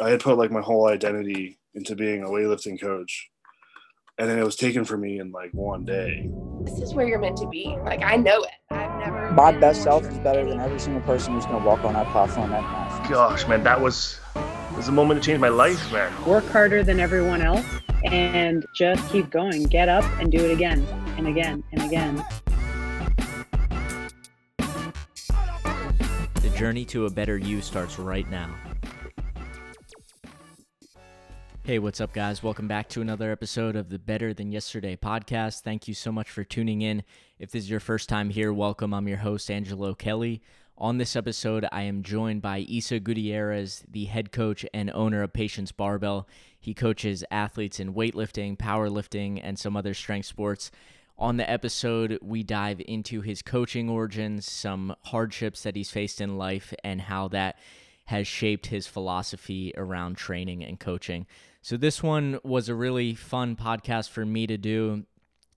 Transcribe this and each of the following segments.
I had put like my whole identity into being a weightlifting coach, and then it was taken from me in like one day. This is where you're meant to be. Like I know it. I've never. My best self is better than every single person who's going to walk on that platform that night. Gosh, man, that was was a moment to change my life, man. Work harder than everyone else and just keep going. Get up and do it again and again and again. The journey to a better you starts right now. Hey, what's up, guys? Welcome back to another episode of the Better Than Yesterday podcast. Thank you so much for tuning in. If this is your first time here, welcome. I'm your host, Angelo Kelly. On this episode, I am joined by Isa Gutierrez, the head coach and owner of Patience Barbell. He coaches athletes in weightlifting, powerlifting, and some other strength sports. On the episode, we dive into his coaching origins, some hardships that he's faced in life, and how that has shaped his philosophy around training and coaching. So, this one was a really fun podcast for me to do.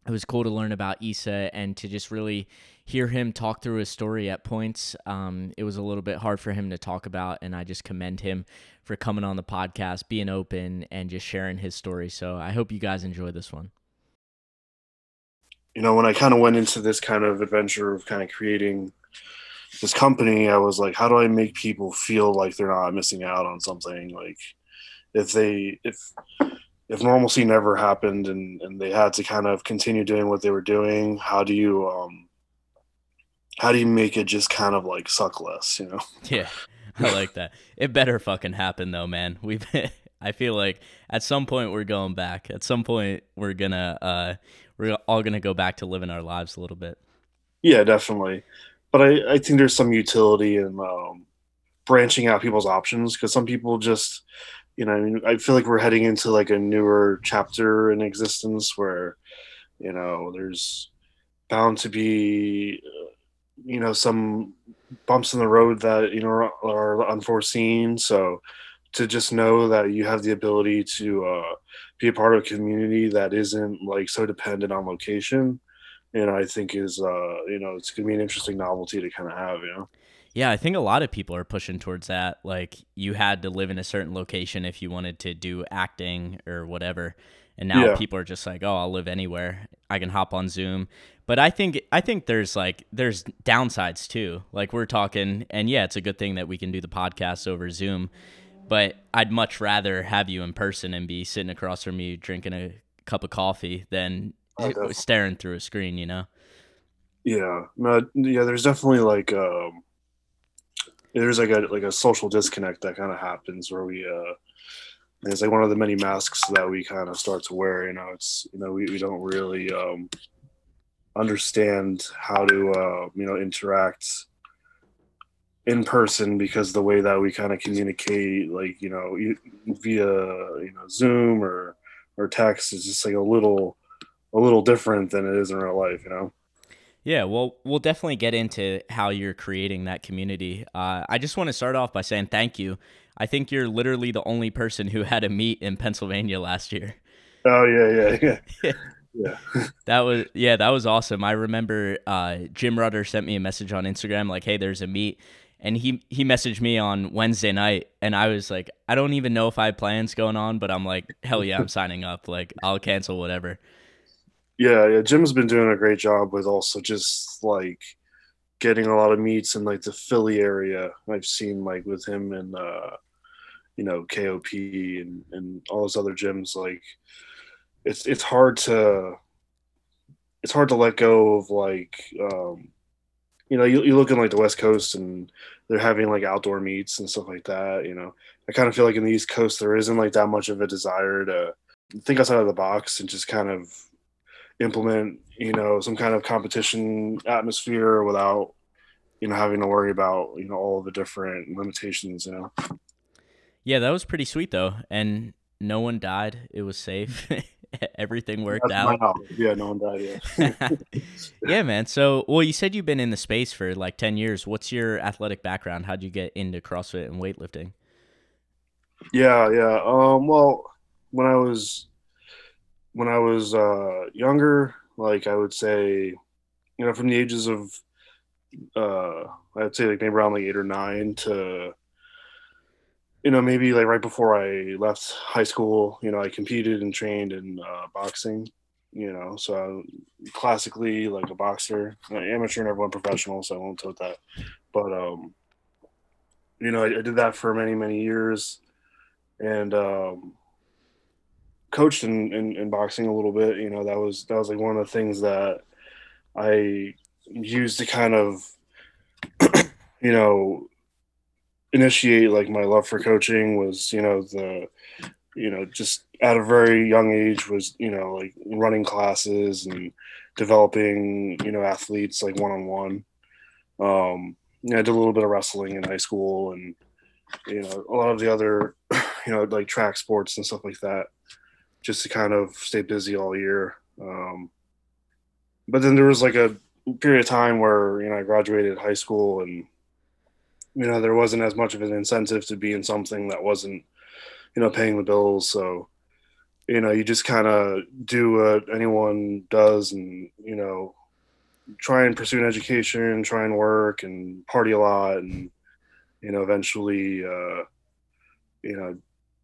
It was cool to learn about Isa and to just really hear him talk through his story at points. Um, it was a little bit hard for him to talk about, and I just commend him for coming on the podcast, being open, and just sharing his story. So, I hope you guys enjoy this one you know, when I kind of went into this kind of adventure of kind of creating this company, I was like, how do I make people feel like they're not missing out on something? Like, if they, if, if normalcy never happened and, and they had to kind of continue doing what they were doing, how do you, um, how do you make it just kind of like suck less, you know? Yeah. I like that. It better fucking happen though, man. We've I feel like at some point we're going back. At some point we're gonna uh we're all gonna go back to living our lives a little bit. Yeah, definitely. But I, I think there's some utility in um, branching out people's options because some people just, you know, I mean, I feel like we're heading into like a newer chapter in existence where, you know, there's bound to be, uh, you know, some bumps in the road that you know are, are unforeseen. So to just know that you have the ability to uh, be a part of a community that isn't like so dependent on location and i think is uh you know it's gonna be an interesting novelty to kind of have you know yeah i think a lot of people are pushing towards that like you had to live in a certain location if you wanted to do acting or whatever and now yeah. people are just like oh i'll live anywhere i can hop on zoom but i think i think there's like there's downsides too like we're talking and yeah it's a good thing that we can do the podcast over zoom but I'd much rather have you in person and be sitting across from you drinking a cup of coffee than oh, staring through a screen, you know? Yeah. No, yeah, there's definitely like um there's like a like a social disconnect that kind of happens where we uh it's like one of the many masks that we kind of start to wear, you know, it's you know, we, we don't really um understand how to uh you know interact in person because the way that we kind of communicate, like you know, via you know Zoom or or text is just like a little a little different than it is in real life, you know. Yeah, well, we'll definitely get into how you're creating that community. Uh, I just want to start off by saying thank you. I think you're literally the only person who had a meet in Pennsylvania last year. Oh yeah, yeah, yeah. yeah. that was yeah, that was awesome. I remember uh, Jim Rudder sent me a message on Instagram like, "Hey, there's a meet." and he he messaged me on Wednesday night, and I was like, I don't even know if I have plans going on, but I'm like, hell yeah, I'm signing up. Like, I'll cancel whatever. Yeah, yeah. Jim's been doing a great job with also just like getting a lot of meets in like the Philly area. I've seen like with him and uh, you know KOP and and all those other gyms. Like, it's it's hard to it's hard to let go of like um you know, you, you look in like the West Coast and they're having like outdoor meets and stuff like that. You know, I kind of feel like in the East Coast there isn't like that much of a desire to think outside of the box and just kind of implement, you know, some kind of competition atmosphere without, you know, having to worry about you know all the different limitations. You know. Yeah, that was pretty sweet though, and no one died. It was safe. everything worked That's out. Yeah, no one died. Yeah. yeah, man. So, well, you said you've been in the space for like ten years. What's your athletic background? How'd you get into CrossFit and weightlifting? Yeah, yeah. Um, well, when I was when I was uh, younger, like I would say, you know, from the ages of uh, I'd say like maybe around like eight or nine to you know, maybe like right before I left high school, you know, I competed and trained in uh, boxing. You know, so I, classically like a boxer, amateur, never went professional, so I won't tote that. But um, you know, I, I did that for many many years, and um, coached in, in, in boxing a little bit. You know, that was that was like one of the things that I used to kind of, you know, initiate like my love for coaching was you know the you know just at a very young age was you know like running classes and developing you know athletes like one on one um you know, I did a little bit of wrestling in high school and you know a lot of the other you know like track sports and stuff like that just to kind of stay busy all year. Um but then there was like a period of time where you know I graduated high school and you know there wasn't as much of an incentive to be in something that wasn't you know paying the bills. So you know you just kind of do what anyone does and you know try and pursue an education try and work and party a lot and you know eventually uh you know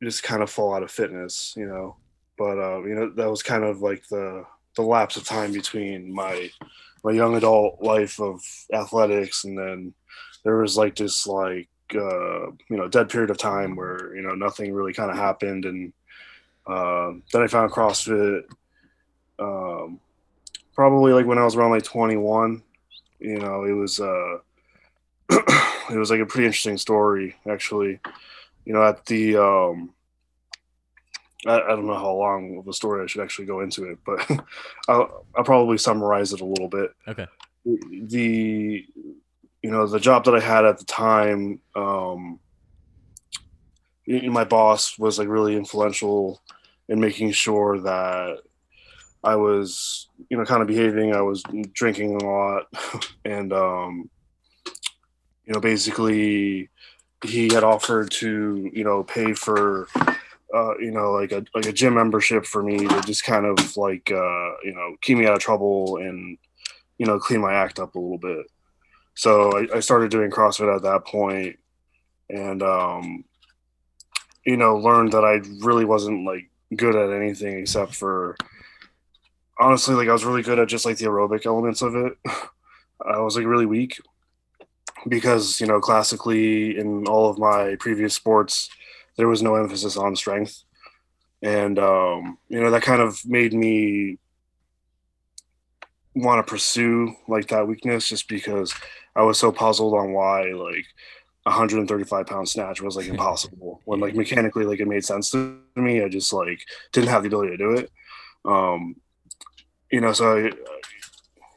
just kind of fall out of fitness you know but uh you know that was kind of like the the lapse of time between my my young adult life of athletics and then there was like this like uh, you know dead period of time where you know nothing really kind of happened and uh, then i found crossfit um, probably like when i was around like 21 you know it was uh it was like a pretty interesting story actually. You know at the um I, I don't know how long of a story I should actually go into it, but I'll, I'll probably summarize it a little bit. Okay. The you know the job that I had at the time, um, my boss was like really influential in making sure that I was you know kind of behaving. I was drinking a lot, and um, you know basically he had offered to you know pay for uh, you know, like a like a gym membership for me to just kind of like uh, you know keep me out of trouble and you know clean my act up a little bit. So I, I started doing CrossFit at that point, and um, you know learned that I really wasn't like good at anything except for honestly like I was really good at just like the aerobic elements of it. I was like really weak because you know classically in all of my previous sports there was no emphasis on strength. And um, you know that kind of made me want to pursue like that weakness just because i was so puzzled on why like 135 pound snatch was like impossible. When like mechanically like it made sense to me i just like didn't have the ability to do it. Um you know so I,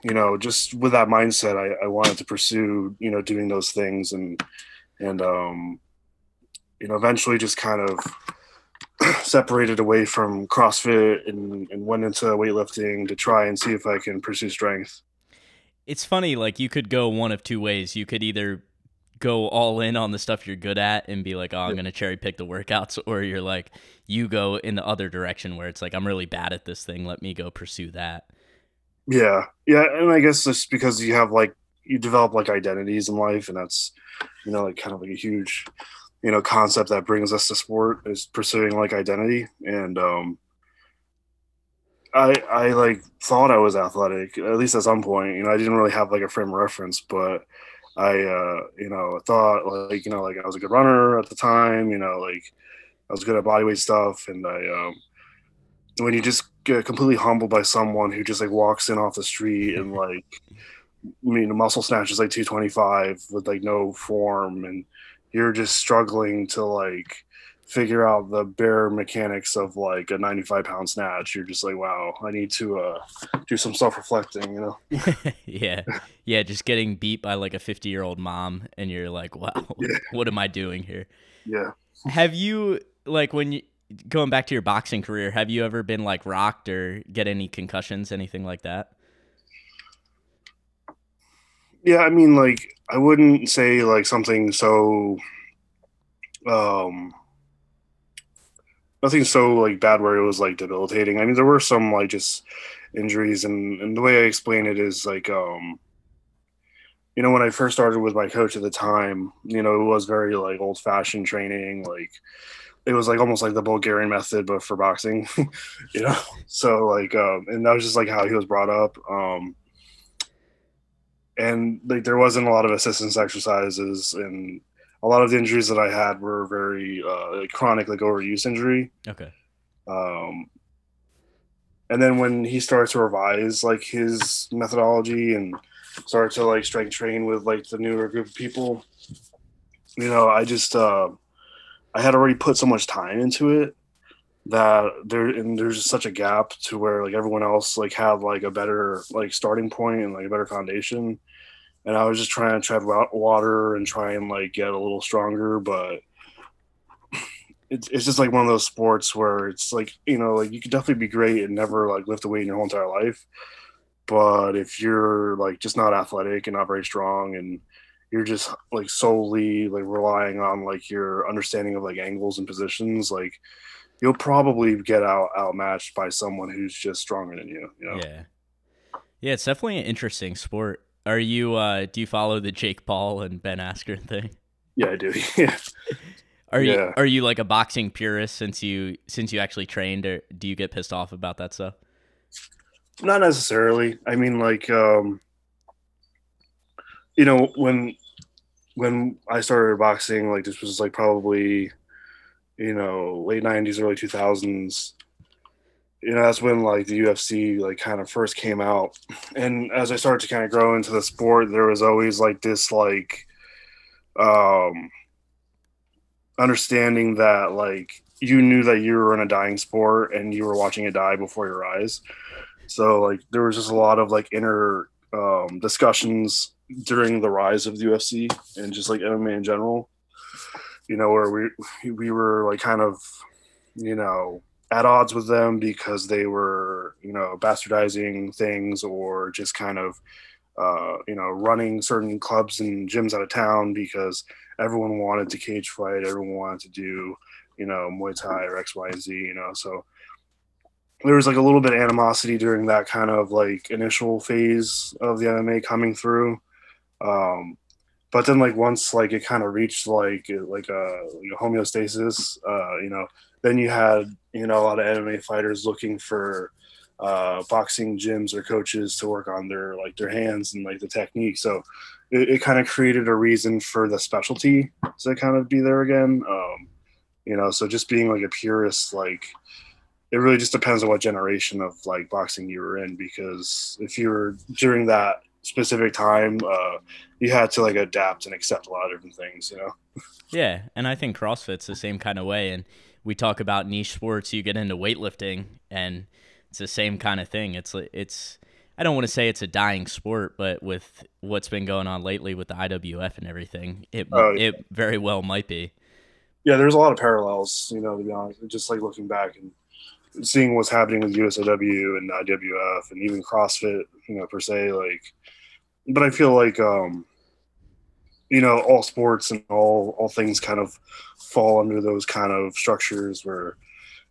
you know just with that mindset I, I wanted to pursue you know doing those things and and um you know, eventually just kind of separated away from CrossFit and, and went into weightlifting to try and see if I can pursue strength. It's funny, like you could go one of two ways. You could either go all in on the stuff you're good at and be like, oh, I'm going to cherry pick the workouts, or you're like, you go in the other direction where it's like, I'm really bad at this thing. Let me go pursue that. Yeah. Yeah. And I guess just because you have like, you develop like identities in life, and that's, you know, like kind of like a huge you know concept that brings us to sport is pursuing like identity. And um i i like thought i was athletic at least at some point. You know i didn't really have like a frame of reference but i uh you know I thought like you know like i was a good runner at the time you know like i was good at bodyweight stuff. And i um when you just get completely humbled by someone who just like walks in off the street and like I mean, muscle snatch is like 225 with like no form and you're just struggling to like figure out the bare mechanics of like a 95 pound snatch. You're just like wow i need to uh do some self-reflecting you know? Yeah. Yeah just getting beat by like a 50 year old mom and you're like wow Yeah. what am i doing here? Yeah. Have you like when you going back to your boxing career have you ever been like rocked or get any concussions anything like that yeah i mean like i wouldn't say like something so um nothing so like bad where it was like debilitating i mean there were some like just injuries and and the way i explain it is like um you know, when I first started with my coach at the time, you know, it was very like old fashioned training. Like it was like almost like the Bulgarian method, but for boxing, you know? So like, um, and that was just like how he was brought up. Um, and like there wasn't a lot of assistance exercises and a lot of the injuries that I had were very uh, chronic, like overuse injury. Okay. Um, and then when he started to revise like his methodology and started to like strength train with like the newer group of people, you know, I just uh, I had already put so much time into it that there and there's just such a gap to where like everyone else like had like a better like starting point and like a better foundation and I was just trying to tread water and try and like get a little stronger, but it's it's just like one of those sports where it's like you know like you could definitely be great and never like lift a weight in your whole entire life, but if you're like just not athletic and not very strong and you're just like solely like relying on like your understanding of like angles and positions like you'll probably get out outmatched by someone who's just stronger than you, you know? yeah. Yeah it's definitely an interesting sport are you uh do you follow the Jake Paul and Ben Askren thing? Yeah, I do. Yeah. Are you Yeah. are you like a boxing purist since you since you actually trained or do you get pissed off about that stuff? Not necessarily. I mean, like, um, you know, when when I started boxing, like this was like probably, you know, late '90s, early 2000s. You know, that's when like the UFC like kind of first came out, and as I started to kind of grow into the sport, there was always like this like, um, understanding that like you knew that you were in a dying sport and you were watching it die before your eyes. So like there was just a lot of like inner um, discussions during the rise of the UFC and just like MMA in general. You know, where we we were like kind of, you know, at odds with them because they were, you know, bastardizing things or just kind of, uh, you know, running certain clubs and gyms out of town because everyone wanted to cage fight, everyone wanted to do, you know, Muay Thai or X, Y, and Z. You know, so there was like a little bit of animosity during that kind of like initial phase of the MMA coming through. Um, but then like once like it kind of reached like like a, like a homeostasis, uh, you know, then you had you know a lot of MMA fighters looking for uh, boxing gyms or coaches to work on their like their hands and like the technique. So it, it kind of created a reason for the specialty to kind of be there again. Um, you know, so just being like a purist, like it really just depends on what generation of like boxing you were in because if you were during that specific time uh you had to like adapt and accept a lot of different things you know Yeah, and I think CrossFit's the same kind of way. And we talk about niche sports. You get into weightlifting, and it's the same kind of thing. It's it's I don't want to say it's a dying sport, but with what's been going on lately with the IWF and everything, it Oh, yeah. it very well might be. yeah there's a lot of parallels you know to be honest just like looking back and seeing what's happening with USAW and IWF and even CrossFit you know per se like but I feel like um you know all sports and all all things kind of fall under those kind of structures where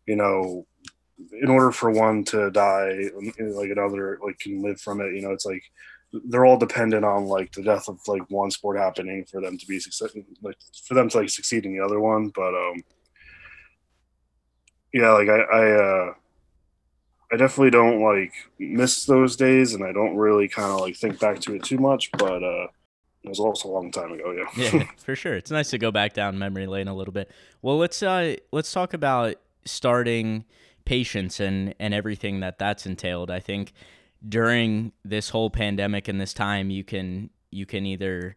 you know in order for one to die like another like can live from it you know it's like they're all dependent on like the death of like one sport happening for them to be success like for them to like succeed in the other one. But um yeah like i i uh i definitely don't like miss those days and i don't really kind of like think back to it too much but uh it was also a long time ago yeah yeah, for sure. It's nice to go back down memory lane a little bit. Well, let's uh let's talk about starting patience and and everything that that's entailed. I think during this whole pandemic and this time, you can you can either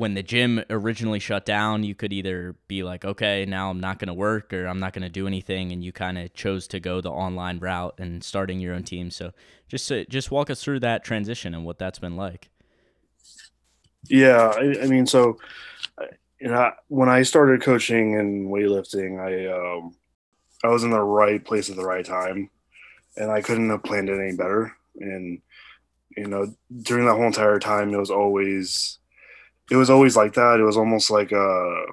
when the gym originally shut down, you could either be like, okay, now I'm not going to work or I'm not going to do anything, and you kind of chose to go the online route and starting your own team. So just uh, just walk us through that transition and what that's been like. Yeah, I, I mean, so you know, when I started coaching and weightlifting, I um, I was in the right place at the right time, and I couldn't have planned it any better. And you know, during that whole entire time, it was always it was always like that. It was almost like a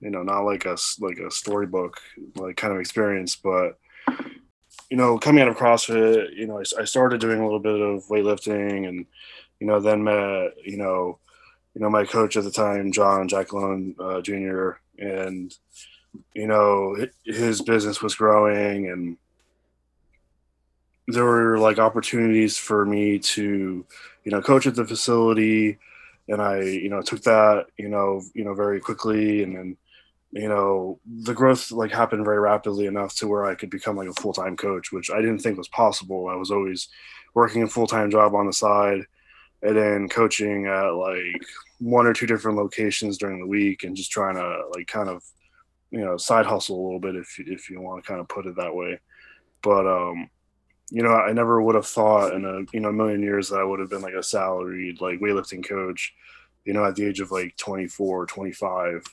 you know, not like a like a storybook like kind of experience, but you know, coming out of CrossFit, you know, I, I started doing a little bit of weightlifting and you know, then met, you know, you know, my coach at the time, John Jackalone uh, Jr., and you know, his business was growing, and there were like opportunities for me to, you know, coach at the facility, and I, you know, took that, you know, you know, very quickly, and then, you know, the growth like happened very rapidly enough to where I could become like a full time coach, which I didn't think was possible. I was always working a full time job on the side, and then coaching at like one or two different locations during the week, and just trying to like kind of, you know, side hustle a little bit if if you want to kind of put it that way, but um you know, I never would have thought in a you know a million years that I would have been like a salaried like weightlifting coach, you know, at the age of like 24, 25,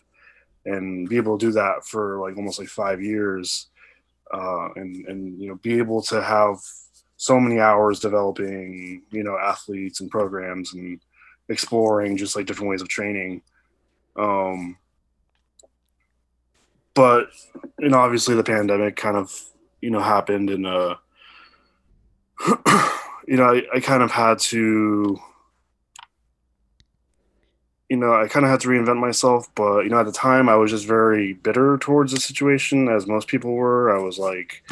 and be able to do that for like almost like five years, uh, and and you know be able to have so many hours developing you know athletes and programs and exploring just like different ways of training. Um, but you know, obviously the pandemic kind of you know happened and uh you know, I, I kind of had to, you know, I kind of had to reinvent myself. But, you know, at the time, I was just very bitter towards the situation, as most people were. I was like,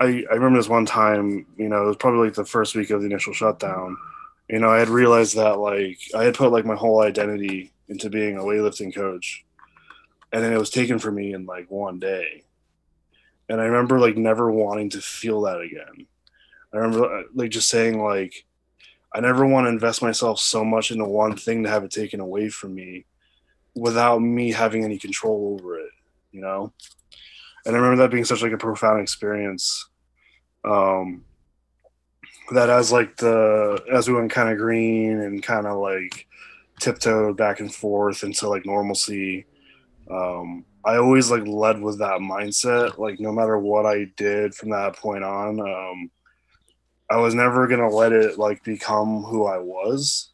I, I remember this one time, you know, it was probably like the first week of the initial shutdown. You know, I had realized that, like, I had put like my whole identity into being a weightlifting coach. And then it was taken from me in like one day and I remember like never wanting to feel that again. I remember uh, like just saying like I never want to invest myself so much into one thing to have it taken away from me without me having any control over it, you know? And I remember that being such like a profound experience. Um that as like the as we went kind of green and kind of like tiptoed back and forth into like normalcy um I always like led with that mindset. Like no matter what I did from that point on, um, I was never gonna let it like become who I was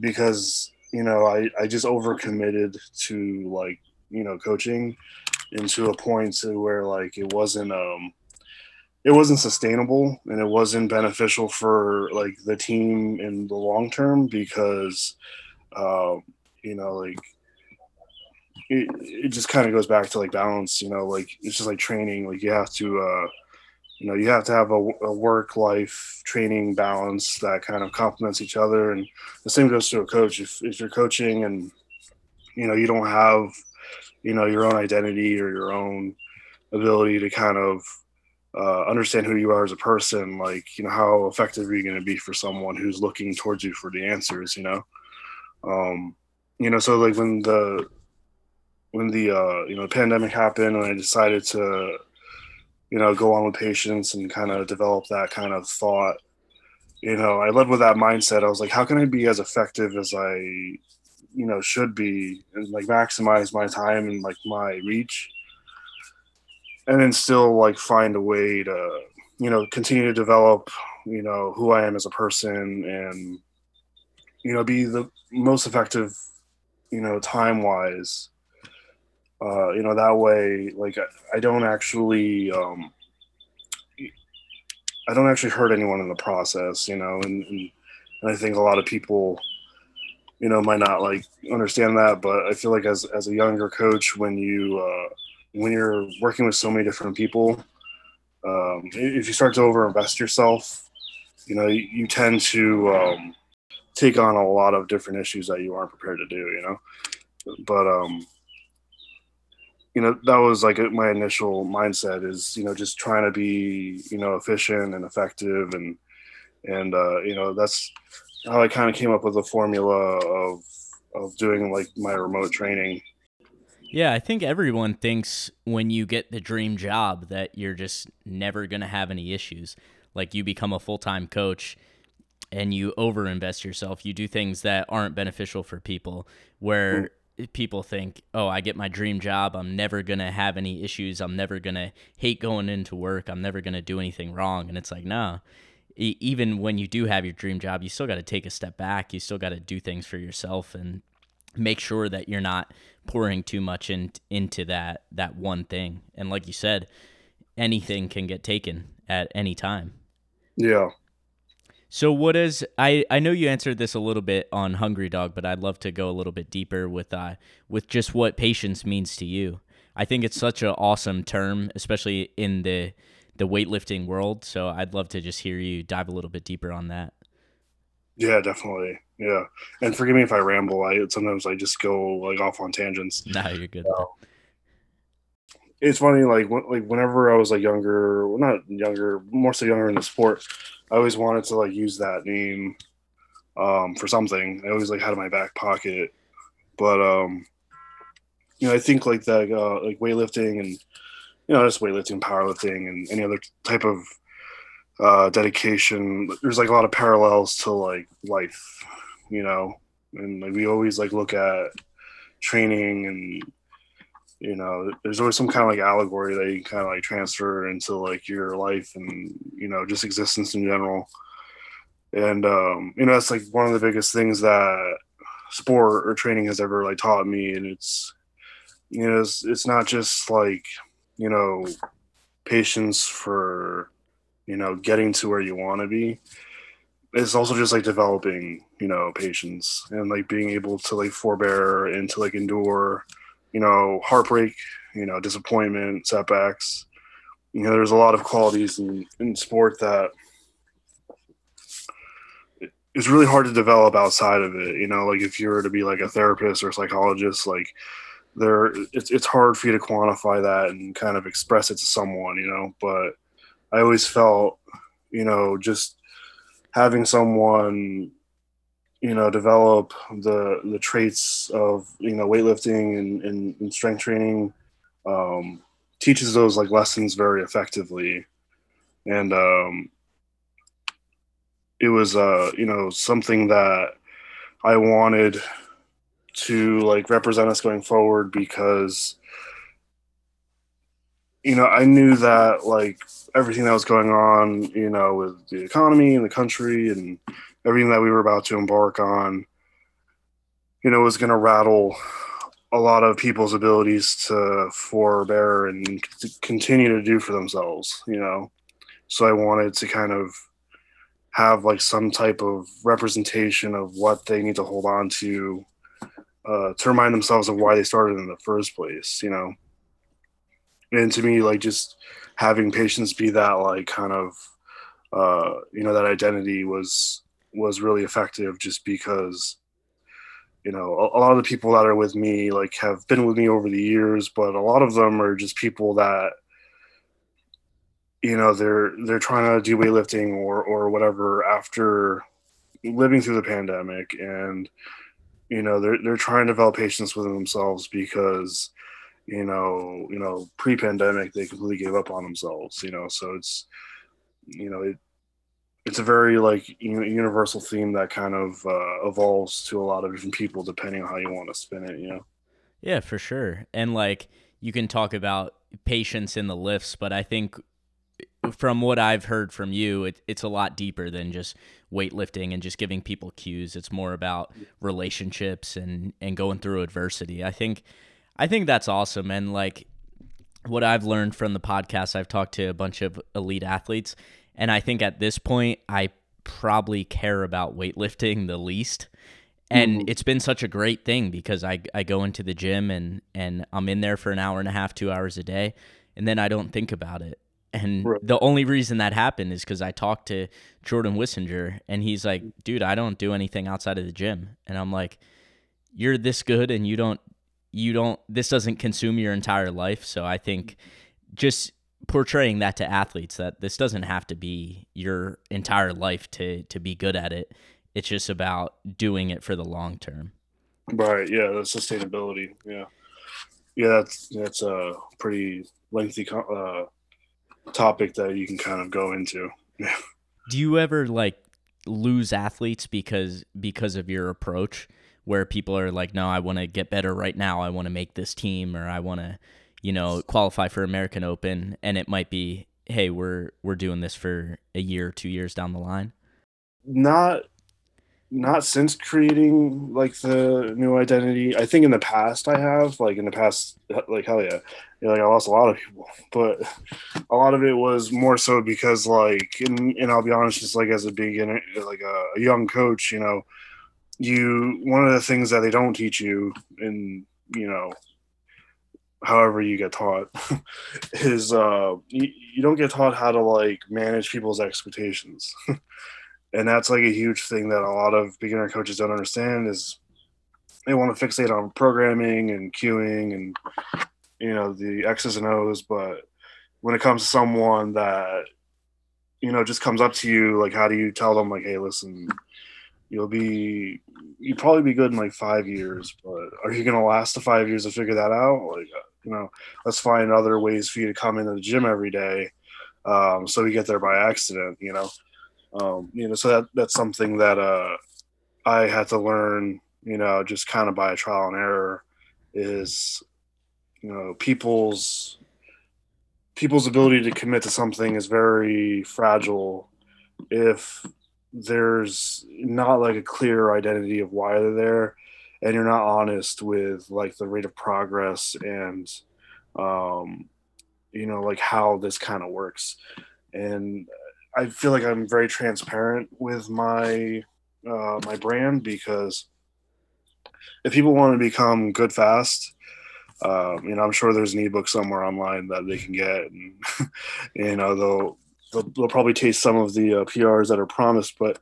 because you know I I just overcommitted to like you know coaching into a point to where like it wasn't um it wasn't sustainable and it wasn't beneficial for like the team in the long term because um you know like it, it just kind of goes back to like balance you know like it's just like training like you have to uh you know you have to have a, a work life training balance that kind of complements each other and the same goes to a coach. If, if you're coaching and you know you don't have you know your own identity or your own ability to kind of uh, understand who you are as a person like you know how effective are you going to be for someone who's looking towards you for the answers you know? Um you know so like when the when the uh, you know pandemic happened and I decided to you know go on with patience and kind of develop that kind of thought you know I led with that mindset. I was like how can I be as effective as I you know should be and like maximize my time and like my reach? And then still like find a way to you know continue to develop you know who I am as a person and you know be the most effective you know time wise uh, you know that way like I, I don't actually um, I don't actually hurt anyone in the process you know and, and, and I think a lot of people you know might not like understand that but I feel like as as a younger coach when you uh, when you're working with so many different people um, if you start to overinvest yourself you know you, you tend to um, take on a lot of different issues that you aren't prepared to do you know? But um you know that was like my initial mindset is you know just trying to be you know efficient and effective and and uh, you know that's how I kind of came up with the formula of of doing like my remote training. Yeah, I think everyone thinks when you get the dream job that you're just never going to have any issues. Like you become a full-time coach and you overinvest yourself. You do things that aren't beneficial for people where mm people think, oh, I get my dream job. I'm never going to have any issues. I'm never going to hate going into work. I'm never going to do anything wrong. And it's like, no, e- even when you do have your dream job, you still got to take a step back. You still got to do things for yourself and make sure that you're not pouring too much in, into that, that one thing. And like you said, anything can get taken at any time. Yeah. So what is I I know you answered this a little bit on Hungry Dog, but I'd love to go a little bit deeper with uh with just what patience means to you. I think it's such an awesome term, especially in the the weightlifting world. So I'd love to just hear you dive a little bit deeper on that. Yeah, definitely. Yeah, and forgive me if I ramble. I sometimes I just go like off on tangents. No, you're good. It's funny, like when, like whenever I was like younger, well, not younger, more so younger in the sport, I always wanted to like use that name um, for something. I always like had in my back pocket, but um, you know, I think like that, uh, like weightlifting and you know, just weightlifting, powerlifting, and any other type of uh, dedication. There's like a lot of parallels to like life, you know, and like we always like look at training and you know there's always some kind of like allegory that you kind of like transfer into like your life and you know just existence in general. And um you know that's like one of the biggest things that sport or training has ever like taught me. And it's you know it's, it's not just like you know patience for you know getting to where you want to be. It's also just like developing you know patience and like being able to like forbear and to like endure you know heartbreak you know disappointment setbacks. You know there's a lot of qualities in, in sport that it's really hard to develop outside of it. You know like if you were to be like a therapist or a psychologist like there it's, it's hard for you to quantify that and kind of express it to someone you know? But i always felt you know just having someone you know develop the the traits of you know weightlifting and, and, and strength training um, teaches those like lessons very effectively. And um, it was uh you know something that i wanted to like represent us going forward because you know i knew that like everything that was going on you know with the economy and the country and everything that we were about to embark on you know was going to rattle a lot of people's abilities to forbear and to continue to do for themselves you know? So i wanted to kind of have like some type of representation of what they need to hold on to uh, to remind themselves of why they started in the first place you know? And to me like just having patience be that like kind of uh, you know that identity was was really effective just because you know a, a, lot of the people that are with me like have been with me over the years but a lot of them are just people that you know they're they're trying to do weightlifting or or whatever after living through the pandemic. And you know they're they're trying to develop patience within themselves because you know you know pre-pandemic they completely gave up on themselves you know? So it's you know it it's a very like universal theme that kind of uh, evolves to a lot of different people depending on how you want to spin it you know yeah for sure and like you can talk about patience in the lifts but i think from what I've heard from you, it, it's a lot deeper than just weightlifting and just giving people cues. It's more about relationships and and going through adversity. I think I think that's awesome. And like what I've learned from the podcast, I've talked to a bunch of elite athletes, and I think at this point, I probably care about weightlifting the least. And mm-hmm. it's been such a great thing because I, I go into the gym and, and I'm in there for an hour and a half, two hours a day, and then I don't think about it. And right. the only reason that happened is because I talked to Jordan Wissinger, and he's like, "Dude, I don't do anything outside of the gym." And I'm like, "You're this good, and you don't, you don't. This doesn't consume your entire life." So I think just portraying that to athletes that this doesn't have to be your entire life to to be good at it. It's just about doing it for the long term. Right. Yeah. The sustainability. Yeah. Yeah. That's that's a pretty lengthy uh, topic that you can kind of go into. Yeah. Do you ever like lose athletes because because of your approach where people are like no I want to get better right now I want to make this team or I want to you know qualify for American Open and it might be hey we're we're doing this for a year 2 years down the line not not since creating like the new identity. I think in the past I have, like in the past, like hell yeah, yeah like I lost a lot of people, but a lot of it was more so because like, and, and I'll be honest, just like as a beginner, like a, a young coach, you know, you one of the things that they don't teach you, in you know, however you get taught, is uh, you, you don't get taught how to like manage people's expectations. and that's like a huge thing that a lot of beginner coaches don't understand is they want to fixate on programming and cueing and you know the x's and o's but when it comes to someone that you know just comes up to you like how do you tell them like hey listen you'll be you probably be good in like five years but are you going to last the five years to figure that out like you know let's find other ways for you to come into the gym every day um, so we get there by accident you know? Um, you know, so that that's something that uh, I had to learn, you know, just kind of by trial and error, is you know people's people's ability to commit to something is very fragile if there's not like a clear identity of why they're there and you're not honest with like the rate of progress and um you know like how this kind of works and I feel like I'm very transparent with my uh, my brand because if people want to become good fast, um, you know, I'm sure there's an ebook somewhere online that they can get, and you know, they'll they'll, probably taste some of the uh, PRs that are promised. But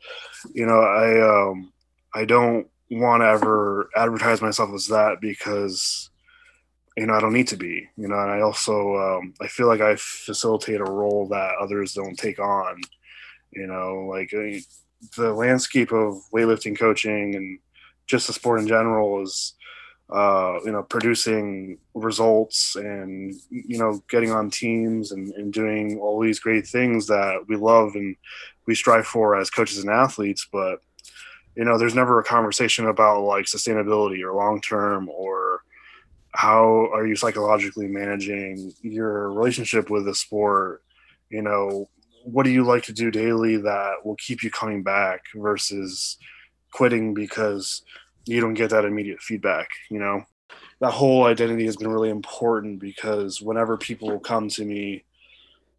you know, I um, I don't want to ever advertise myself as that because you know, I don't need to be, you know, and I also, um, I feel like I facilitate a role that others don't take on, you know, like the landscape of weightlifting coaching and just the sport in general is, uh, you know, producing results and, you know, getting on teams and, and doing all these great things that we love and we strive for as coaches and athletes. But, you know, there's never a conversation about like sustainability or long term or, how are you psychologically managing your relationship with the sport? You know what do you like to do daily that will keep you coming back versus quitting because you don't get that immediate feedback you know? That whole identity has been really important because whenever people come to me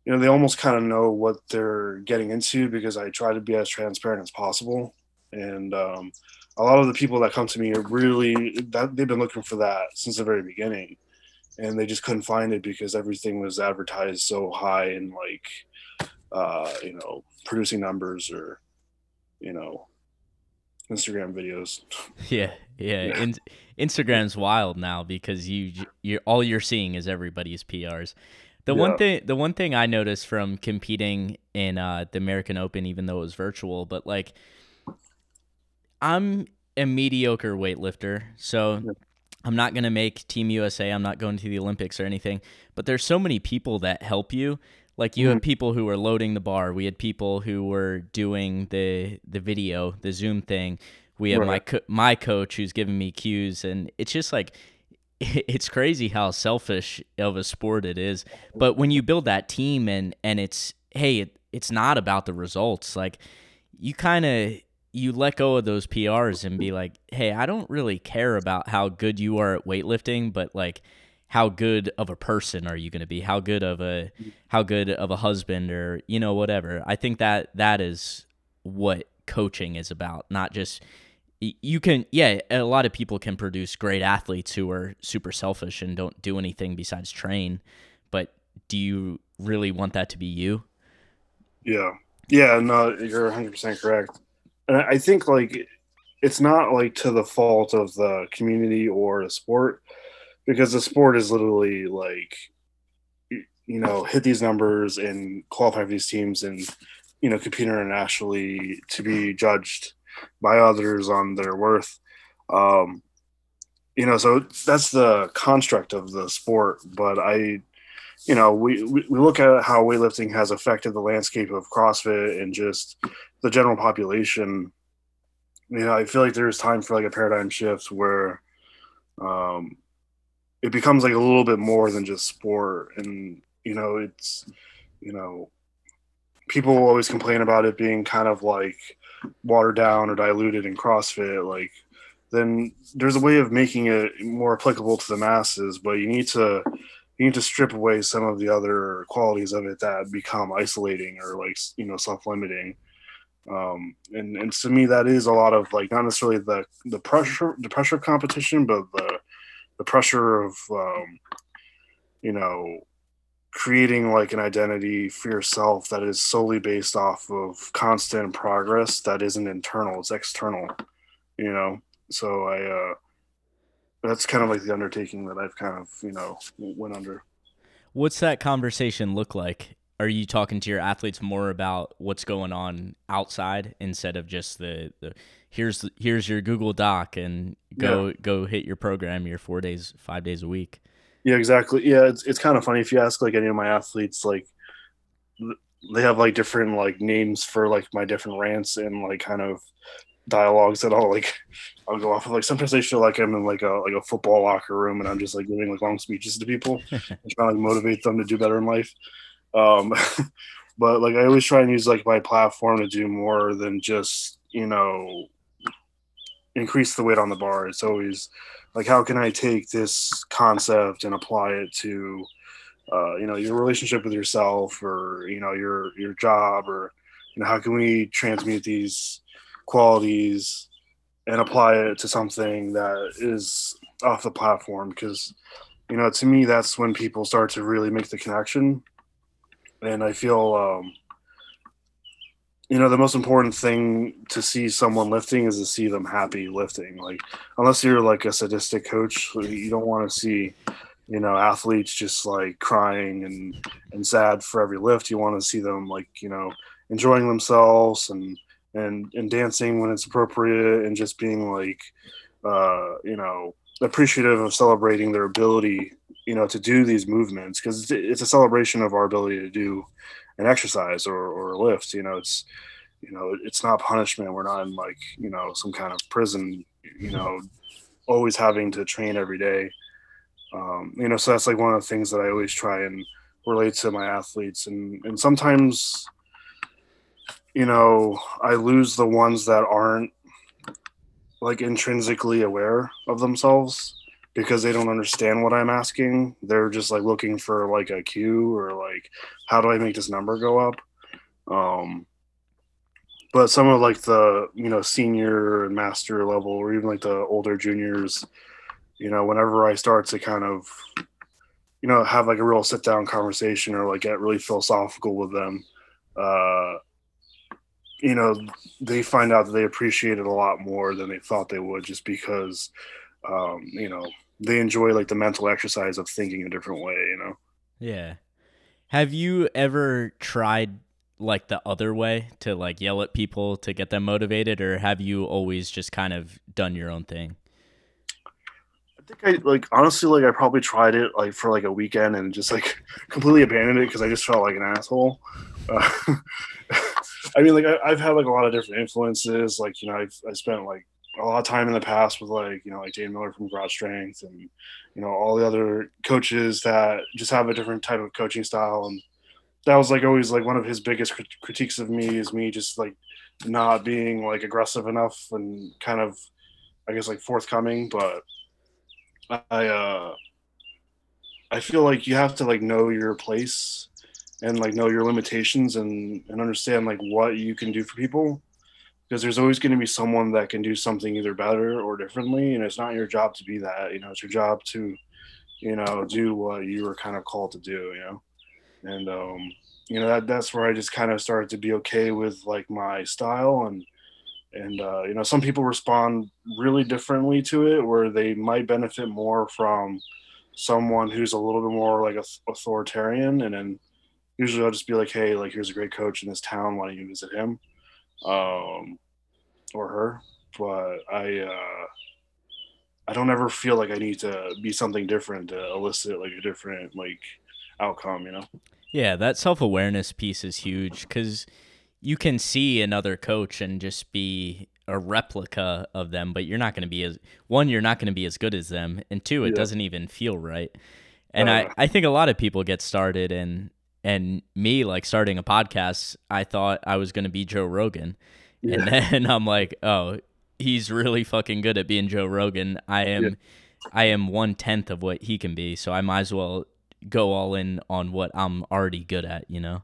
you know they almost kind of know what they're getting into because i try to be as transparent as possible and um, a lot of the people that come to me are really that they've been looking for that since the very beginning and they just couldn't find it because everything was advertised so high and like uh you know producing numbers or you know instagram videos yeah yeah, yeah. In- instagram's wild now because you you all you're seeing is everybody's prs the yeah. one thing the one thing i noticed from competing in uh the american open even though it was virtual but like I'm a mediocre weightlifter, so I'm not going to make Team USA. I'm not going to the Olympics or anything. But there's so many people that help you. Like you mm. have people who are loading the bar. We had people who were doing the the video, the Zoom thing. We have right. my co- my coach who's giving me cues, and it's just like it's crazy how selfish of a sport it is. But when you build that team and and it's hey, it, it's not about the results. Like you kind of you let go of those PRs and be like, hey, I don't really care about how good you are at weightlifting, but like how good of a person are you going to be? How good of a how good of a husband or you know whatever. I think that that is what coaching is about, not just you can yeah, a lot of people can produce great athletes who are super selfish and don't do anything besides train, but do you really want that to be you? Yeah. Yeah, no, you're 100% correct and I think like it's not like to the fault of the community or the sport because the sport is literally like you know hit these numbers and qualify for these teams and you know compete internationally to be judged by others on their worth. Um you know so that's the construct of the sport but i you know we we look at how weightlifting has affected the landscape of crossfit and just the general population, you know, I feel like there's time for like a paradigm shift where um, it becomes like a little bit more than just sport. And, you know, it's, you know, people always complain about it being kind of like watered down or diluted in CrossFit, like then there's a way of making it more applicable to the masses, but you need to you need to strip away some of the other qualities of it that become isolating or like you know self-limiting um and and to me that is a lot of like not necessarily the the pressure the pressure of competition but the the pressure of um you know creating like an identity for yourself that is solely based off of constant progress that isn't internal it's external you know so i uh that's kind of like the undertaking that i've kind of you know went under What's that conversation look like? Are you talking to your athletes more about what's going on outside instead of just the, the here's here's your Google Doc and go Yeah. go hit your program your four days five days a week. Yeah, exactly. Yeah, it's it's kind of funny if you ask like any of my athletes, like they have like different like names for like my different rants and like kind of dialogues that I'll like I'll go off of. Like sometimes I feel like I'm in like a like a football locker room and I'm just like giving like long speeches to people and trying to like motivate them to do better in life. Um, but like I always try and use like my platform to do more than just you know increase the weight on the bar. It's always like how can I take this concept and apply it to uh, you know your relationship with yourself or you know your your job or you know how can we transmute these qualities and apply it to something that is off the platform because you know to me that's when people start to really make the connection and i feel um you know the most important thing to see someone lifting is to see them happy lifting. Like unless you're like a sadistic coach you don't want to see you know athletes just like crying and and sad for every lift. You want to see them like you know enjoying themselves and and and dancing when it's appropriate and just being like uh you know appreciative of celebrating their ability you know to do these movements because it's, a celebration of our ability to do an exercise or, or a lift you know it's you know it's not punishment. We're not in like you know some kind of prison you know always having to train every day. Um, you know so that's like one of the things that i always try and relate to my athletes. And and sometimes you know i lose the ones that aren't like intrinsically aware of themselves because they don't understand what i'm asking. They're just like looking for like a cue or like how do i make this number go up? Um but some of like the you know senior and master level or even like the older juniors you know whenever i start to kind of you know have like a real sit down conversation or like get really philosophical with them uh you know they find out that they appreciate it a lot more than they thought they would just because um you know they enjoy like the mental exercise of thinking a different way you know Yeah. Have you ever tried like the other way to like yell at people to get them motivated or have you always just kind of done your own thing? I think I like honestly like I probably tried it like for like a weekend and just like completely abandoned it because I just felt like an asshole. Uh, I mean, like I, I've had like a lot of different influences. Like you know, I've I spent like a lot of time in the past with like you know like Dane Miller from Garage Strength and you know all the other coaches that just have a different type of coaching style. And that was like always like one of his biggest crit- critiques of me is me just like not being like aggressive enough and kind of I guess like forthcoming, but I uh I feel like you have to like know your place and like know your limitations and and understand like what you can do for people because there's always going to be someone that can do something either better or differently and it's not your job to be that you know it's your job to you know do what you were kind of called to do you know? And um you know that that's where I just kind of started to be okay with like my style and and uh, you know some people respond really differently to it where they might benefit more from someone who's a little bit more like a authoritarian and then usually i'll just be like hey like here's a great coach in this town why don't you visit him? Um, or her but i uh, i don't ever feel like i need to be something different to elicit like a different like outcome you know Yeah, that self awareness piece is huge because you can see another coach and just be a replica of them, but you're not going to be as one, you're not going to be as good as them, and two, it Yeah. doesn't even feel right. And Uh. I, I think a lot of people get started and and me like starting a podcast, I thought I was going to be Joe Rogan, and then I'm like, oh, he's really fucking good at being Joe Rogan. I am, Yeah. I am one tenth of what he can be, so I might as well go all in on what I'm already good at. You know?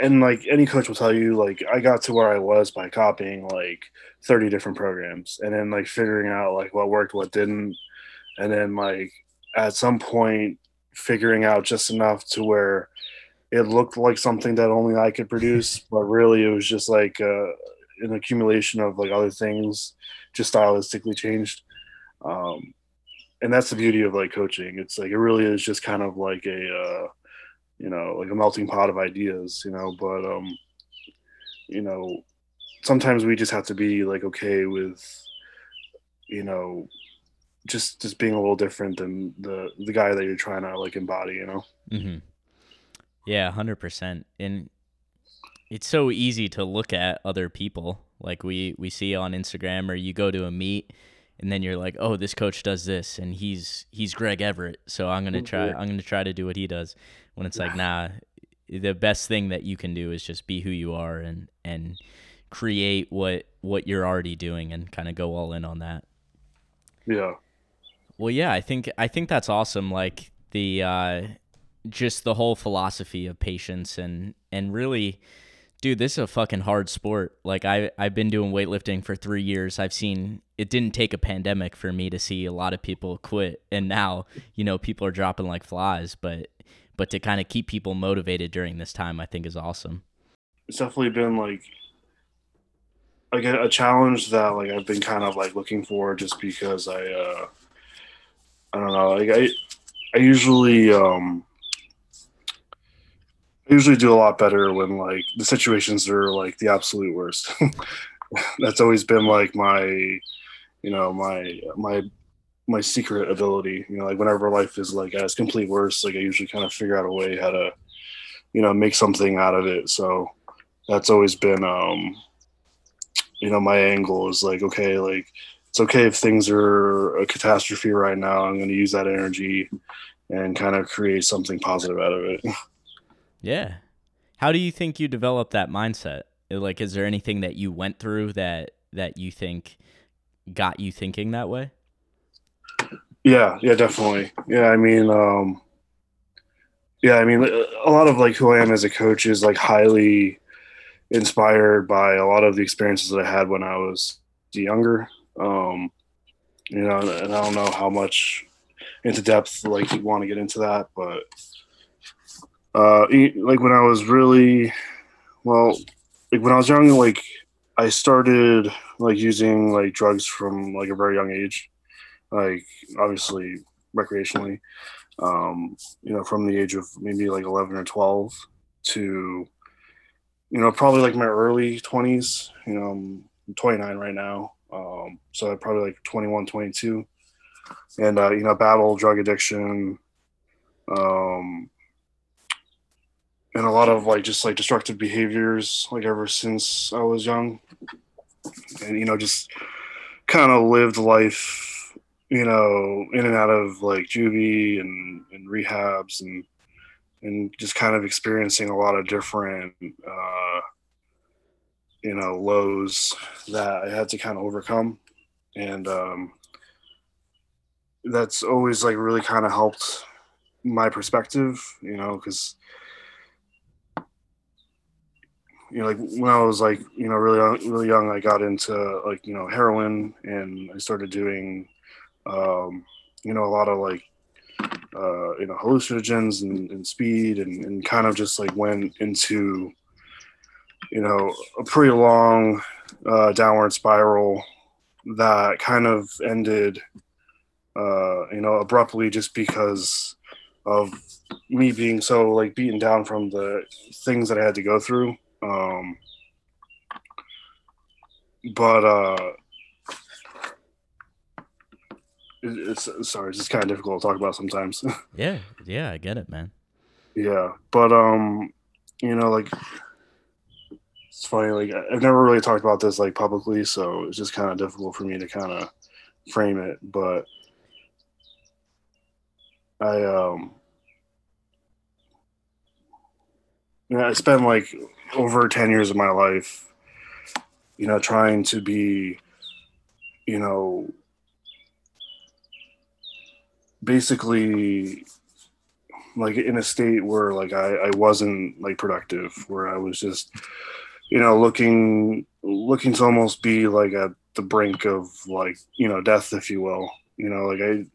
and like any coach will tell you like i got to where i was by copying like 30 different programs and then like figuring out like what worked what didn't and then like at some point figuring out just enough to where it looked like something that only i could produce but really it was just like uh, an accumulation of like other things just stylistically changed. Um, and that's the beauty of like coaching. It's like it really is just kind of like a uh, you know like a melting pot of ideas you know but um you know sometimes we just have to be like okay with you know just just being a little different than the the guy that you're trying to like embody you know? Mm-hmm. Yeah, hundred percent. And it's so easy to look at other people, like we we see on Instagram, or you go to a meet, and then you're like, oh, this coach does this, and he's he's Greg Everett, so I'm gonna try I'm gonna try to do what he does. When it's like, nah, the best thing that you can do is just be who you are and and create what what you're already doing, and kind of go all in on that. yeah Well, yeah, I think I think that's awesome. Like the uh, just the whole philosophy of patience and and really, dude, this is a fucking hard sport. Like I I've been doing weightlifting for three years. I've seen it didn't take a pandemic for me to see a lot of people quit, and now you know people are dropping like flies. But but to kind of keep people motivated during this time, I think is awesome. it's definitely been like like a, a challenge that like I've been kind of like looking for just because I uh I don't know like I I usually um I usually do a lot better when like the situations are like the absolute worst. That's always been like my you know my my my secret ability. You know, like whenever life is like its complete worst, like I usually kind of figure out a way how to you know make something out of it. So that's always been um you know my angle is like okay like it's okay if things are a catastrophe right now i'm going to use that energy and kind of create something positive out of it Yeah. How do you think you developed that mindset? Like, is there anything that you went through that that you think got you thinking that way? yeah yeah definitely yeah i mean um yeah i mean a lot of like who i am as a coach is like highly inspired by a lot of the experiences that i had when i was younger um you know and i don't know how much into depth like you want to get into that but uh like when i was really well like when i was young like i started like using like drugs from like a very young age like obviously recreationally um you know from the age of maybe like 11 or 12 to you know probably like my early 20s you know i'm 29 right now um so probably like 21 22 and uh you know battle drug addiction um and a lot of like just like destructive behaviors like ever since i was young. And you know just kind of lived life you know, in and out of like juvie and, and rehabs and and just kind of experiencing a lot of different uh, you know lows that I had to kind of overcome, and um, that's always like really kind of helped my perspective, you know, because you know, like when I was like, you know, really really young, I got into like, you know, heroin and I started doing, um, you know, a lot of like, uh, you know, hallucinogens and, and speed and, and kind of just like went into, you know, a pretty long uh, downward spiral that kind of ended, uh, you know, abruptly just because of me being so like beaten down from the things that I had to go through. Um, but uh, it's sorry, it's just kind of difficult to talk about sometimes. Yeah, yeah, I get it, man. yeah, but um, you know, like it's funny. Like I've never really talked about this like publicly, so it's just kind of difficult for me to kind of frame it. But I um, you know, I spent like over ten years of my life you know, trying to be, you know, basically like in a state where like I, I wasn't like productive, where I was just, you know, looking looking to almost be like at the brink of like, you know, death, if you will. You know, like I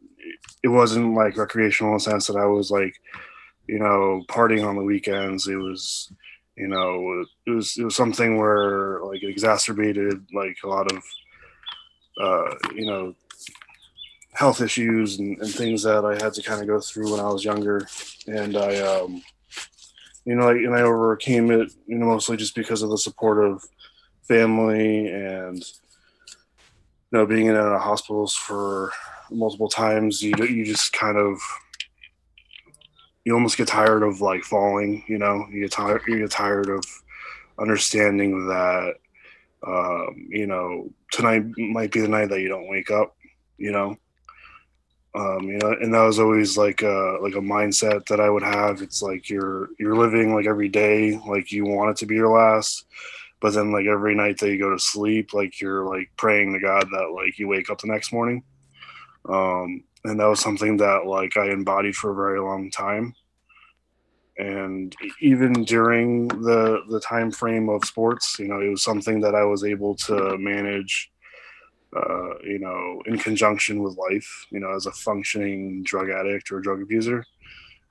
it wasn't like recreational in the sense that I was like, you know, partying on the weekends. It was, you know, it was it was something where like it exacerbated like a lot of uh, you know, health issues and, and things that I had to kind of go through when I was younger. And I um you know, and I overcame it, you know, mostly just because of the support of family and you know, being in hospitals for multiple times, you you just kind of you almost get tired of like falling. You know, you get tired. You get tired of understanding that um, you know tonight might be the night that you don't wake up. You know, um, you know, and that was always like a like a mindset that I would have. It's like you're you're living like every day like you want it to be your last, but then like every night that you go to sleep, like you're like praying to God that like you wake up the next morning. Um, and that was something that like I embodied for a very long time. And even during the the time frame of sports, you know, it was something that I was able to manage uh, you know, in conjunction with life, you know, as a functioning drug addict or drug abuser.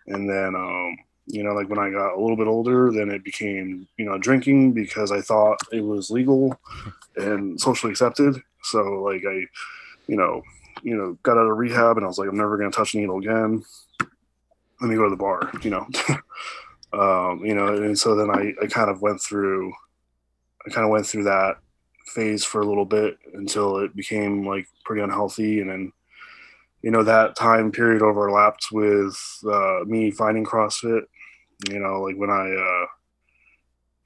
And then, um, you know, like when I got a little bit older, then it became, you know, drinking because I thought it was legal and socially accepted. So, like, I, you know, you know, got out of rehab and I was like, I'm never going to touch a needle again. Let me go to the bar, you know. um, you know, and so then I, I kind of went through, I kind of went through that phase for a little bit until it became like pretty unhealthy and then you know that time period overlapped with uh, me finding crossfit you know like when i uh,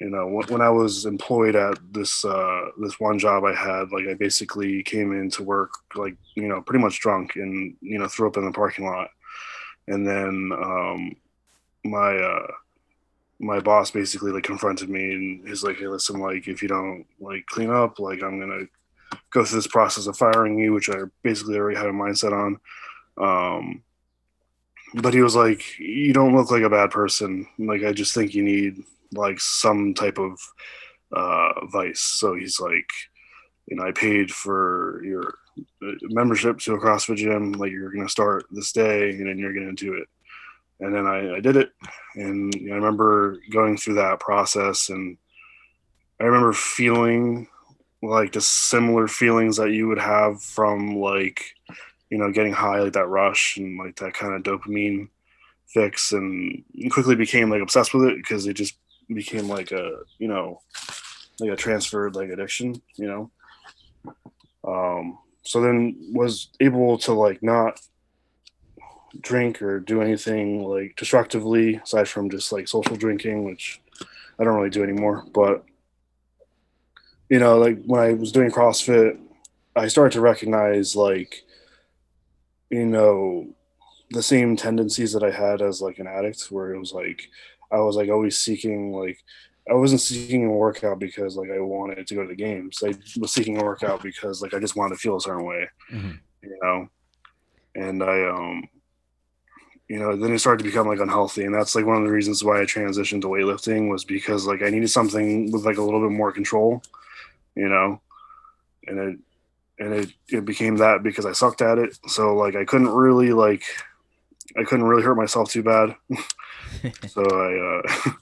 you know when, i was employed at this uh, this one job i had like i basically came into work like you know pretty much drunk and you know threw up in the parking lot and then um, my uh, my boss basically like confronted me and he's like, "Hey, listen, like if you don't like clean up, like I'm gonna go through this process of firing you," which I basically already had a mindset on. Um, but he was like, "You don't look like a bad person. Like I just think you need like some type of uh, vice." So he's like, "You know, I paid for your uh, membership to a CrossFit gym. Like you're gonna start this day, and then you're gonna do it." and then I, I did it. And you know, I remember going through that process, and I remember feeling like the similar feelings that you would have from like, you know, getting high, like that rush and like that kind of dopamine fix, and quickly became like obsessed with it because it just became like a, you know, like a transferred like addiction, you know. Um, so then was able to like not drink or do anything like destructively aside from just like social drinking, which I don't really do anymore. But you know, like when I was doing CrossFit, I started to recognize like you know the same tendencies that I had as like an addict, where it was like I was like always seeking like I wasn't seeking a workout because like I wanted to go to the games. I was seeking a workout because like I just wanted to feel a certain way, mm-hmm. you know. And I um you know, then it started to become like unhealthy. And that's like one of the reasons why I transitioned to weightlifting was because like I needed something with like a little bit more control, you know, and it, and it, it became that because I sucked at it. So like I couldn't really like, I couldn't really hurt myself too bad. so I, uh,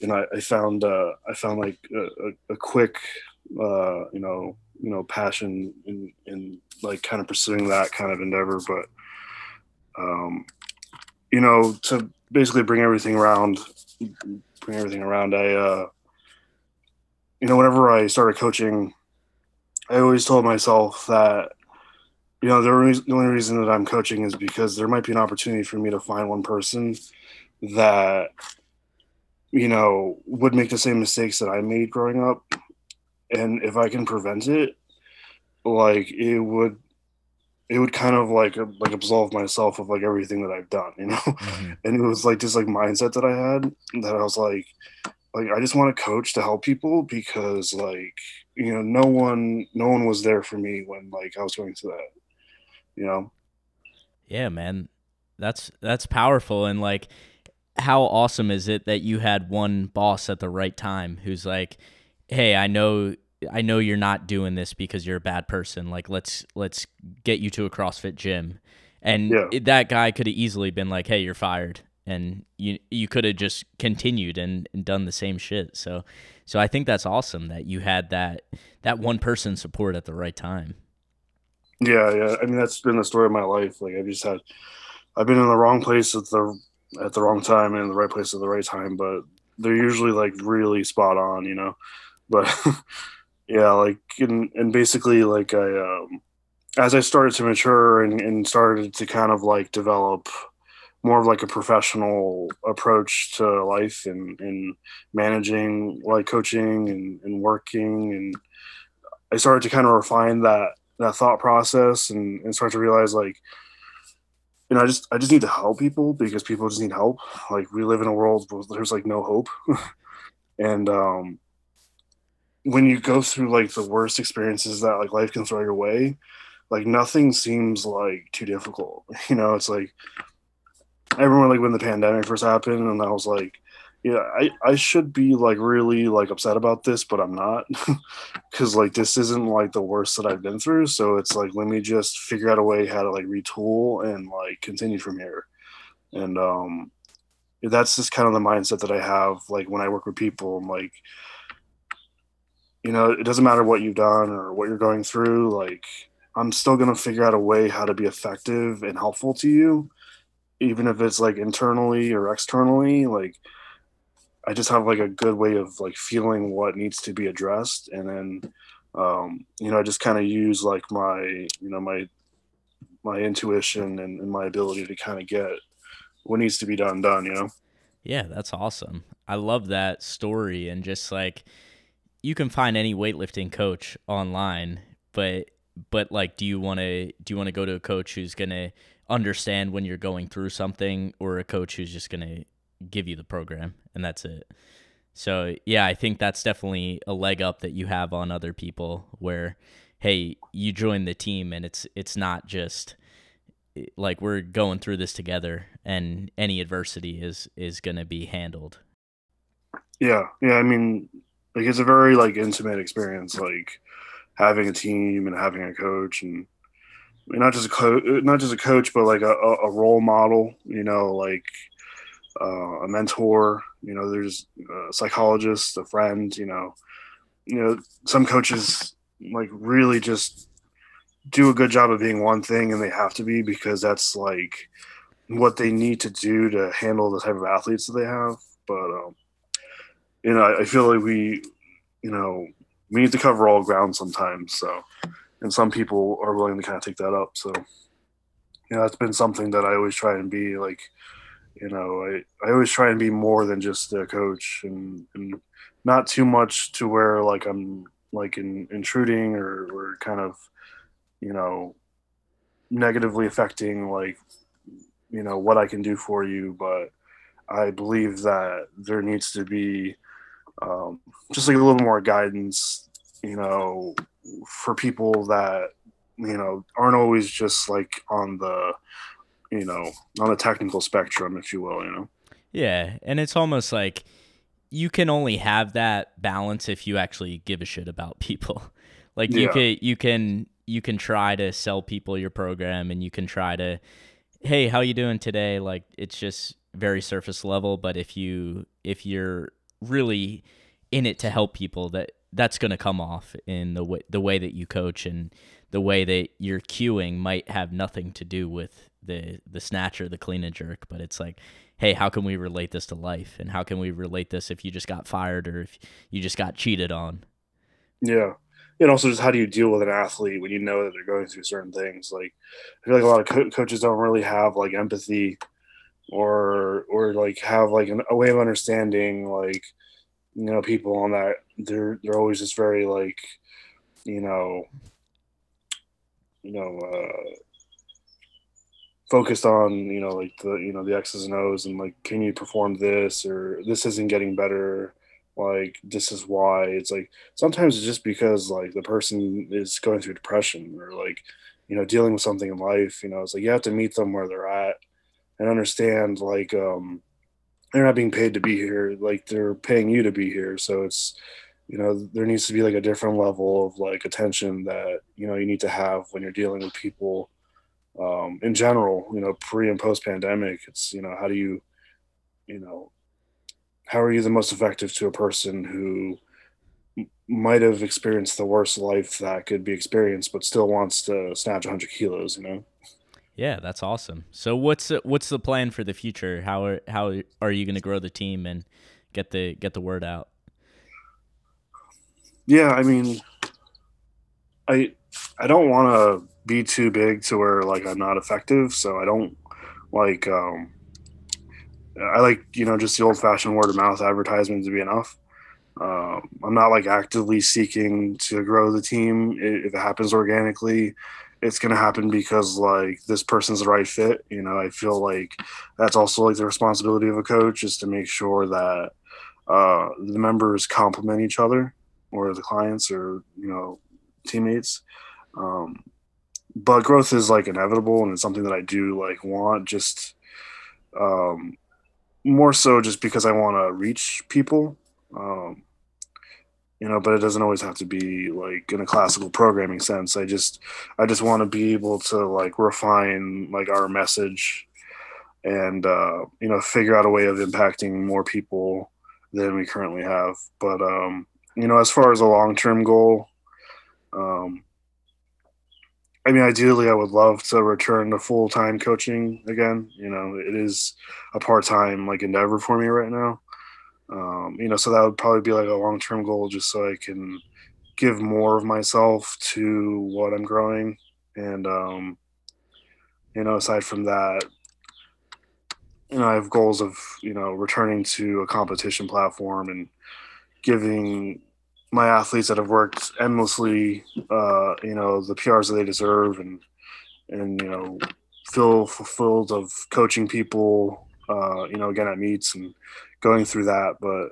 know, I, I found, uh, I found like a, a quick, uh, you know, you know, passion in, in like kind of pursuing that kind of endeavor. But, um, you know, to basically bring everything around, bring everything around, I, uh, you know, whenever I started coaching, I always told myself that, you know, the, re- the only reason that I'm coaching is because there might be an opportunity for me to find one person that, you know, would make the same mistakes that I made growing up. And if I can prevent it, like it would it would kind of like like absolve myself of like everything that I've done, you know. Mm-hmm. And it was like this like mindset that I had that I was like, like I just want to coach to help people because like you know, no one, no one was there for me when like I was going through that. You know. Yeah, man, that's that's powerful, and like, how awesome is it that you had one boss at the right time who's like, "Hey, I know." I know you're not doing this because you're a bad person. Like let's let's get you to a CrossFit gym. And Yeah. that guy could have easily been like, "Hey, you're fired." And you you could have just continued and, and done the same shit. So so I think that's awesome that you had that that one person support at the right time. Yeah, yeah. I mean, that's been the story of my life. Like I've just had, I've been in the wrong place at the at the wrong time and in the right place at the right time. But they're usually like really spot on, you know. But yeah, like and and basically like I um as I started to mature and, and started to kind of like develop more of like a professional approach to life and, and managing like coaching and, and working and I started to kind of refine that that thought process and, and start to realize like you know I just I just need to help people because people just need help. Like we live in a world where there's like no hope. and um when you go through like the worst experiences that like life can throw your way, like nothing seems like too difficult. You know, it's like remember like when the pandemic first happened and I was like, yeah, I, I should be like really like upset about this, but I'm not. Cause like this isn't like the worst that I've been through. So it's like let me just figure out a way how to like retool and like continue from here. And um that's just kind of the mindset that I have like when I work with people. I'm like, you know, it doesn't matter what you've done or what you're going through, like I'm still gonna figure out a way how to be effective and helpful to you, even if it's like internally or externally. Like I just have like a good way of like feeling what needs to be addressed, and then um, you know I just kind of use like my you know my my intuition and, and my ability to kind of get what needs to be done done. You know. Yeah, that's awesome. I love that story and just like you can find any weightlifting coach online, but but like do you want to do you want to go to a coach who's going to understand when you're going through something or a coach who's just going to give you the program and that's it. So, yeah, I think that's definitely a leg up that you have on other people where hey, you join the team and it's it's not just eh, like we're going through this together and any adversity is is going to be handled Yeah, yeah. I mean, like it's a very like intimate experience, like having a team and having a coach, and not just a coach, not just a coach, but like a a role model. You know, like uh, a mentor. You know, there's a psychologist, a friend. You know, you know, some coaches like really just do a good job of being one thing, and they have to be because that's like what they need to do to handle the type of athletes that they have. But um, you know, I, I feel like we, you know, we need to cover all ground sometimes. So, and some people are willing to kind of take that up. So, you know, that's been something that I always try and be like, you know, I, I always try and be more than just a coach and, and not too much to where like I'm like in, intruding or, or kind of, you know, negatively affecting like, you know, what I can do for you. But I believe that there needs to be, um, just like a little more guidance, you know, for people that you know aren't always just like on the, you know, on the technical spectrum, if you will, you know. yeah and it's almost like you can only have that balance if you actually give a shit about people like you Yeah. can you can you can try to sell people your program and you can try to hey how you doing today like it's just very surface level but if you if you're really in it to help people that that's going to come off in the way the way that you coach and the way that you're cueing might have nothing to do with the the snatch or the clean and jerk but it's like hey how can we relate this to life and how can we relate this if you just got fired or if you just got cheated on Yeah. And also, just how do you deal with an athlete when you know that they're going through certain things? Like, I feel like a lot of co- coaches don't really have like empathy, or or like have like an, a way of understanding like you know people on that. They're they're always just very like you know you know uh, focused on you know like the you know the X's and O's and like can you perform this or this isn't getting better? Like this is why. It's like sometimes it's just because like the person is going through depression or like you know dealing with something in life you know it's like you have to meet them where they're at and understand like um they're not being paid to be here like they're paying you to be here. So it's you know there needs to be like a different level of like attention that you know you need to have when you're dealing with people um in general you know pre and post pandemic it's you know how do you you know how are you the most effective to a person who m- might have experienced the worst life that could be experienced but still wants to snatch 100 kilos you know Yeah, that's awesome. So what's the, what's the plan for the future? How are how are you going to grow the team and get the get the word out? yeah i mean i i don't want to be too big to where like i'm not effective so i don't like um i like you know just the old fashioned word of mouth advertisement to be enough. Um, i'm not like actively seeking to grow the team. If it happens organically it's going to happen because like this person's the right fit you know? I feel like that's also like the responsibility of a coach is to make sure that uh, the members complement each other or the clients or you know teammates. Um, but growth is like inevitable and it's something that i do like want just um, more so just because i want to reach people um, you know but it doesn't always have to be like in a classical programming sense. I just i just want to be able to like refine like our message and uh, you know figure out a way of impacting more people than we currently have. But um you know, as far as a long term goal, um, I mean, ideally, I would love to return to full time coaching again. You know, it is a part time like endeavor for me right now. Um, you know, so that would probably be like a long term goal, just so I can give more of myself to what I'm growing. And um, you know, aside from that, you know, I have goals of you know returning to a competition platform and giving my athletes that have worked endlessly, uh, you know, the PRs that they deserve, and and you know, feel fulfilled of coaching people, uh, you know, again at meets and going through that. But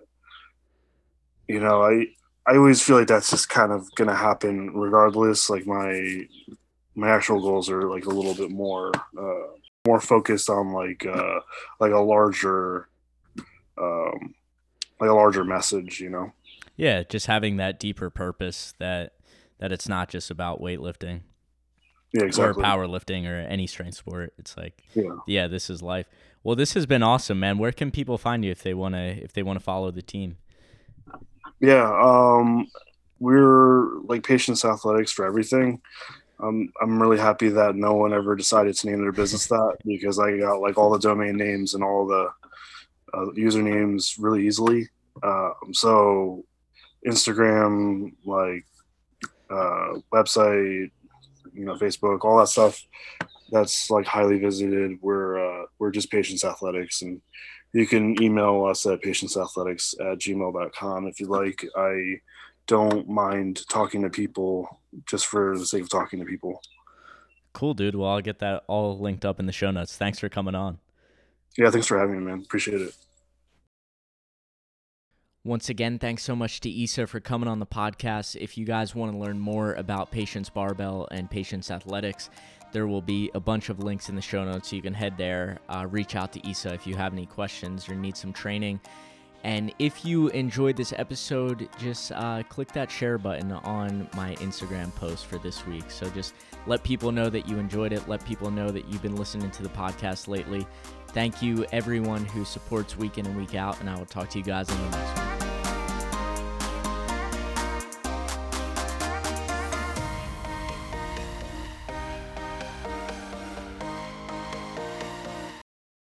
you know, I I always feel like that's just kind of gonna happen regardless. Like my my actual goals are like a little bit more uh, more focused on like uh, like a larger um, like a larger message, you know. Yeah, just having that deeper purpose that that it's not just about weightlifting Yeah, exactly. or powerlifting or any strength sport. It's like Yeah. yeah, this is life. Well, this has been awesome, man. Where can people find you if they want to if they want to follow the team? Yeah, um, we're like Patience Athletics for everything. Um, I'm really happy that no one ever decided to name their business that because I got like all the domain names and all the uh, usernames really easily. Um, so Instagram, like uh, website, you know, Facebook, all that stuff. That's like highly visited. We're uh, we're just Patience Athletics, and you can email us at patienceathletics at gmail.com if you like. I don't mind talking to people just for the sake of talking to people. Cool, dude. Well, I'll get that all linked up in the show notes. Thanks for coming on. Yeah, thanks for having me, man. Appreciate it. Once again, thanks so much to Issa for coming on the podcast. If you guys want to learn more about Patience Barbell and Patience Athletics, there will be a bunch of links in the show notes. So you can head there, uh, reach out to Issa if you have any questions or need some training. And if you enjoyed this episode, just uh, click that share button on my Instagram post for this week. So just let people know that you enjoyed it. Let people know that you've been listening to the podcast lately. Thank you, everyone who supports week in and week out. And I will talk to you guys in the next one.